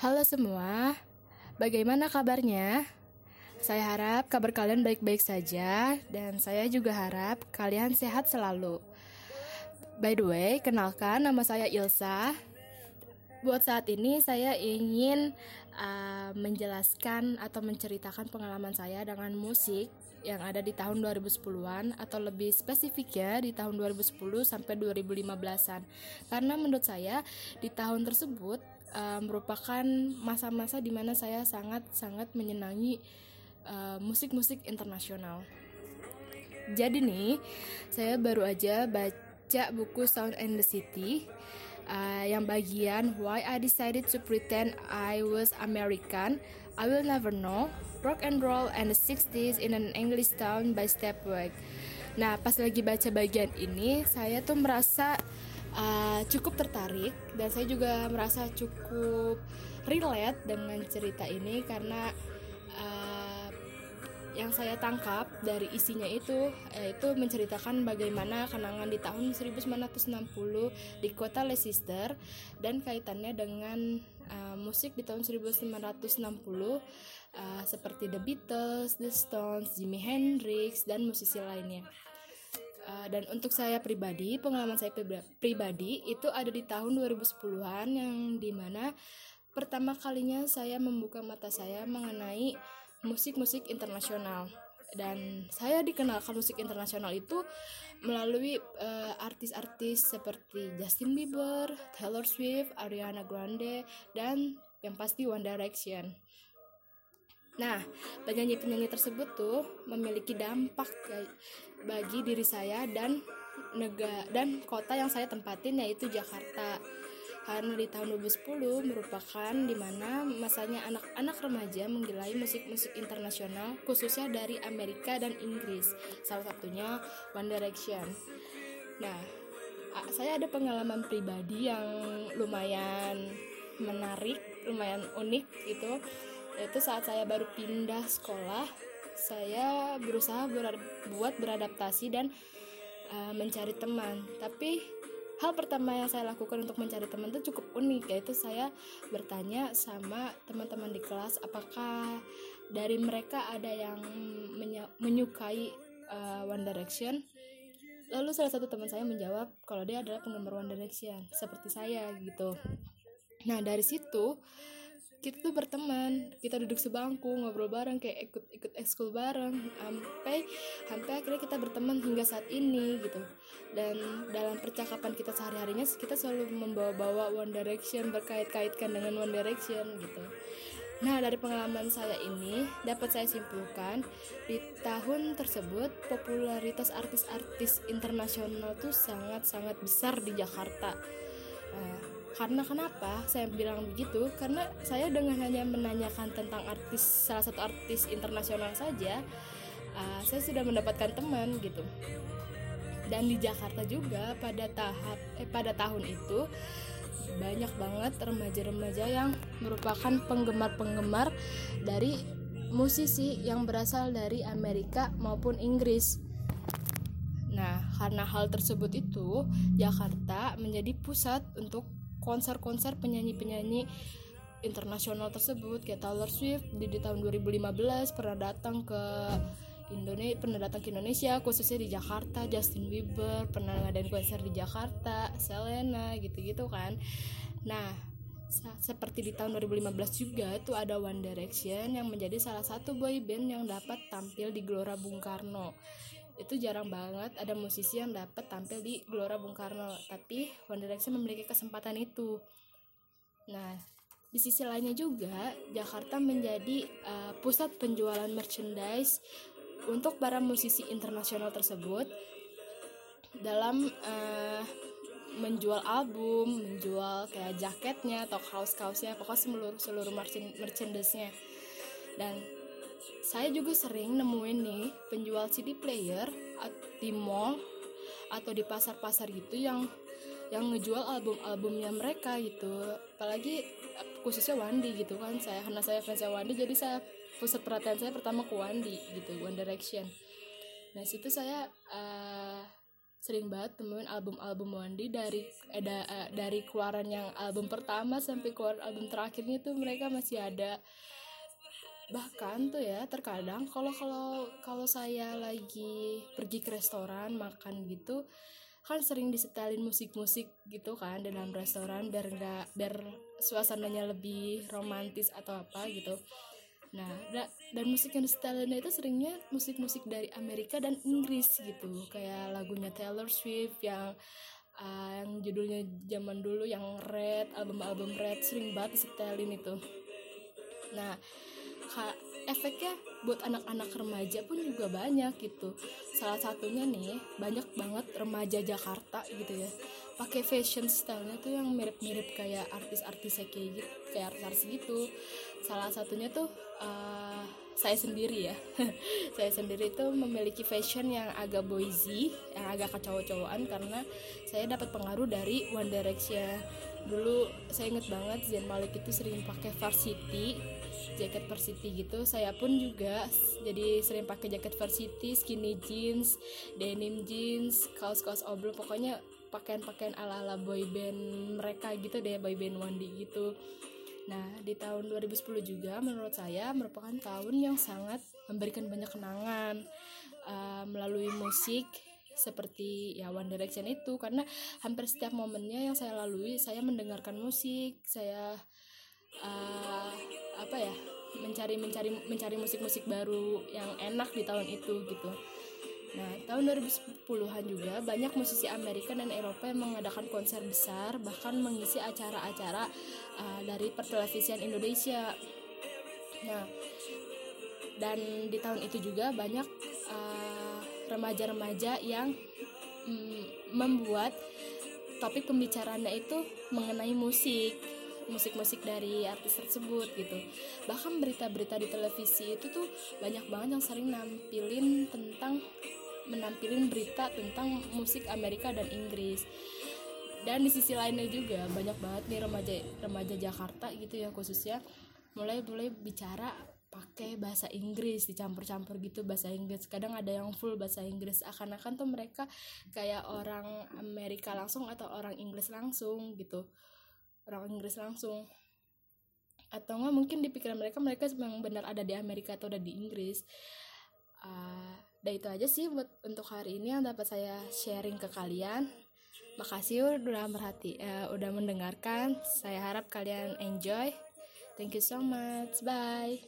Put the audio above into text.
Halo semua, bagaimana kabarnya? Saya harap kabar kalian baik-baik saja, dan saya juga harap kalian sehat selalu. By the way, kenalkan nama saya Ilsa. Buat saat ini, saya ingin uh, menjelaskan atau menceritakan pengalaman saya dengan musik yang ada di tahun 2010-an atau lebih spesifiknya di tahun 2010 sampai 2015-an. Karena menurut saya di tahun tersebut uh, merupakan masa-masa di mana saya sangat-sangat menyenangi uh, musik-musik uh, internasional. Jadi nih, saya baru aja baca buku Sound and the City uh, yang bagian Why I Decided to Pretend I Was American, I Will Never Know, Rock and Roll and the 60s in an English Town by Stepweg. Nah, pas lagi baca bagian ini, saya tuh merasa uh, cukup tertarik dan saya juga merasa cukup relate dengan cerita ini karena uh, yang saya tangkap dari isinya itu yaitu menceritakan bagaimana kenangan di tahun 1960 di kota Leicester dan kaitannya dengan uh, musik di tahun 1960 uh, seperti The Beatles, The Stones, Jimi Hendrix dan musisi lainnya. Uh, dan untuk saya pribadi, pengalaman saya pribadi itu ada di tahun 2010-an yang di mana pertama kalinya saya membuka mata saya mengenai musik-musik internasional dan saya dikenalkan musik internasional itu melalui uh, artis-artis seperti Justin Bieber, Taylor Swift, Ariana Grande, dan yang pasti One Direction. Nah, penyanyi-penyanyi tersebut tuh memiliki dampak bagi diri saya dan negara dan kota yang saya tempatin yaitu Jakarta. Karena di tahun 2010 merupakan di mana masanya anak-anak remaja menggilai musik-musik internasional khususnya dari Amerika dan Inggris. Salah satunya One Direction. Nah, saya ada pengalaman pribadi yang lumayan menarik, lumayan unik gitu itu saat saya baru pindah sekolah saya berusaha ber buat beradaptasi dan uh, mencari teman. Tapi hal pertama yang saya lakukan untuk mencari teman itu cukup unik yaitu saya bertanya sama teman-teman di kelas apakah dari mereka ada yang menyukai uh, One Direction? Lalu salah satu teman saya menjawab kalau dia adalah penggemar One Direction seperti saya gitu. Nah dari situ kita tuh berteman kita duduk sebangku ngobrol bareng kayak ikut ikut ekskul bareng sampai sampai akhirnya kita berteman hingga saat ini gitu dan dalam percakapan kita sehari harinya kita selalu membawa-bawa One Direction berkait-kaitkan dengan One Direction gitu Nah, dari pengalaman saya ini dapat saya simpulkan di tahun tersebut popularitas artis-artis internasional tuh sangat-sangat besar di Jakarta. Nah, karena kenapa saya bilang begitu? Karena saya dengan hanya menanyakan tentang artis salah satu artis internasional saja, uh, saya sudah mendapatkan teman gitu. Dan di Jakarta juga pada tahap eh pada tahun itu banyak banget remaja-remaja yang merupakan penggemar-penggemar dari musisi yang berasal dari Amerika maupun Inggris. Nah, karena hal tersebut itu, Jakarta menjadi pusat untuk konser-konser penyanyi-penyanyi internasional tersebut kayak Taylor Swift di, di tahun 2015 pernah datang ke Indonesia pernah datang ke Indonesia khususnya di Jakarta Justin Bieber pernah ngadain konser di Jakarta Selena gitu-gitu kan. Nah seperti di tahun 2015 juga itu ada One Direction yang menjadi salah satu boy band yang dapat tampil di Gelora Bung Karno itu jarang banget ada musisi yang dapat tampil di Gelora Bung Karno tapi One Direction memiliki kesempatan itu nah di sisi lainnya juga Jakarta menjadi uh, pusat penjualan merchandise untuk para musisi internasional tersebut dalam uh, menjual album, menjual kayak jaketnya atau kaos-kaosnya, pokoknya seluruh seluruh merchandise-nya. Dan saya juga sering nemuin nih penjual CD player di mall atau di pasar-pasar gitu yang yang ngejual album-albumnya mereka gitu. Apalagi khususnya Wandi gitu kan. Saya karena saya fansnya Wandi jadi saya pusat perhatian saya pertama ke Wandi gitu One Direction. Nah situ saya uh, sering banget temuin album-album Wandi dari eh, da, eh, dari keluaran yang album pertama sampai keluar album terakhirnya tuh mereka masih ada bahkan tuh ya terkadang kalau kalau kalau saya lagi pergi ke restoran makan gitu kan sering disetelin musik-musik gitu kan dalam restoran biar nggak biar suasananya lebih romantis atau apa gitu Nah, da dan musik yang disetelin itu seringnya musik-musik dari Amerika dan Inggris gitu. Kayak lagunya Taylor Swift yang uh, yang judulnya zaman dulu yang Red, album-album Red sering banget disetelin itu. Nah, efeknya buat anak-anak remaja pun juga banyak gitu. Salah satunya nih, banyak banget remaja Jakarta gitu ya. Pakai fashion stylenya tuh yang mirip-mirip kayak artis-artis kayak gitu kayak artis-artis gitu. Salah satunya tuh uh, saya sendiri ya. Saya sendiri tuh memiliki fashion yang agak boysy yang agak kecowok-cowokan karena saya dapat pengaruh dari One Direction. Dulu saya inget banget Zayn Malik itu sering pakai varsity jaket varsity gitu. Saya pun juga jadi sering pakai jaket varsity skinny jeans denim jeans kaos-kaos oblong pokoknya pakaian-pakaian ala-ala boyband mereka gitu deh boyband Wandi gitu. Nah, di tahun 2010 juga menurut saya merupakan tahun yang sangat memberikan banyak kenangan uh, melalui musik seperti ya One Direction itu. Karena hampir setiap momennya yang saya lalui saya mendengarkan musik, saya uh, apa ya mencari mencari mencari musik-musik baru yang enak di tahun itu gitu. Nah, tahun 2010-an juga banyak musisi Amerika dan Eropa yang mengadakan konser besar, bahkan mengisi acara-acara uh, dari pertelevisian Indonesia. Nah, dan di tahun itu juga banyak uh, remaja-remaja uh, yang mm, membuat topik pembicaraannya itu mengenai musik musik-musik dari artis tersebut gitu. Bahkan berita-berita di televisi itu tuh banyak banget yang sering nampilin tentang menampilin berita tentang musik Amerika dan Inggris. Dan di sisi lainnya juga banyak banget nih remaja remaja Jakarta gitu ya khususnya mulai mulai bicara pakai bahasa Inggris dicampur-campur gitu bahasa Inggris. Kadang ada yang full bahasa Inggris akan-akan tuh mereka kayak orang Amerika langsung atau orang Inggris langsung gitu orang Inggris langsung. Atau nggak mungkin di pikiran mereka mereka memang benar ada di Amerika atau ada di Inggris. Uh, dan itu aja sih buat untuk hari ini yang dapat saya sharing ke kalian. Makasih udah merhati uh, udah mendengarkan. Saya harap kalian enjoy. Thank you so much. Bye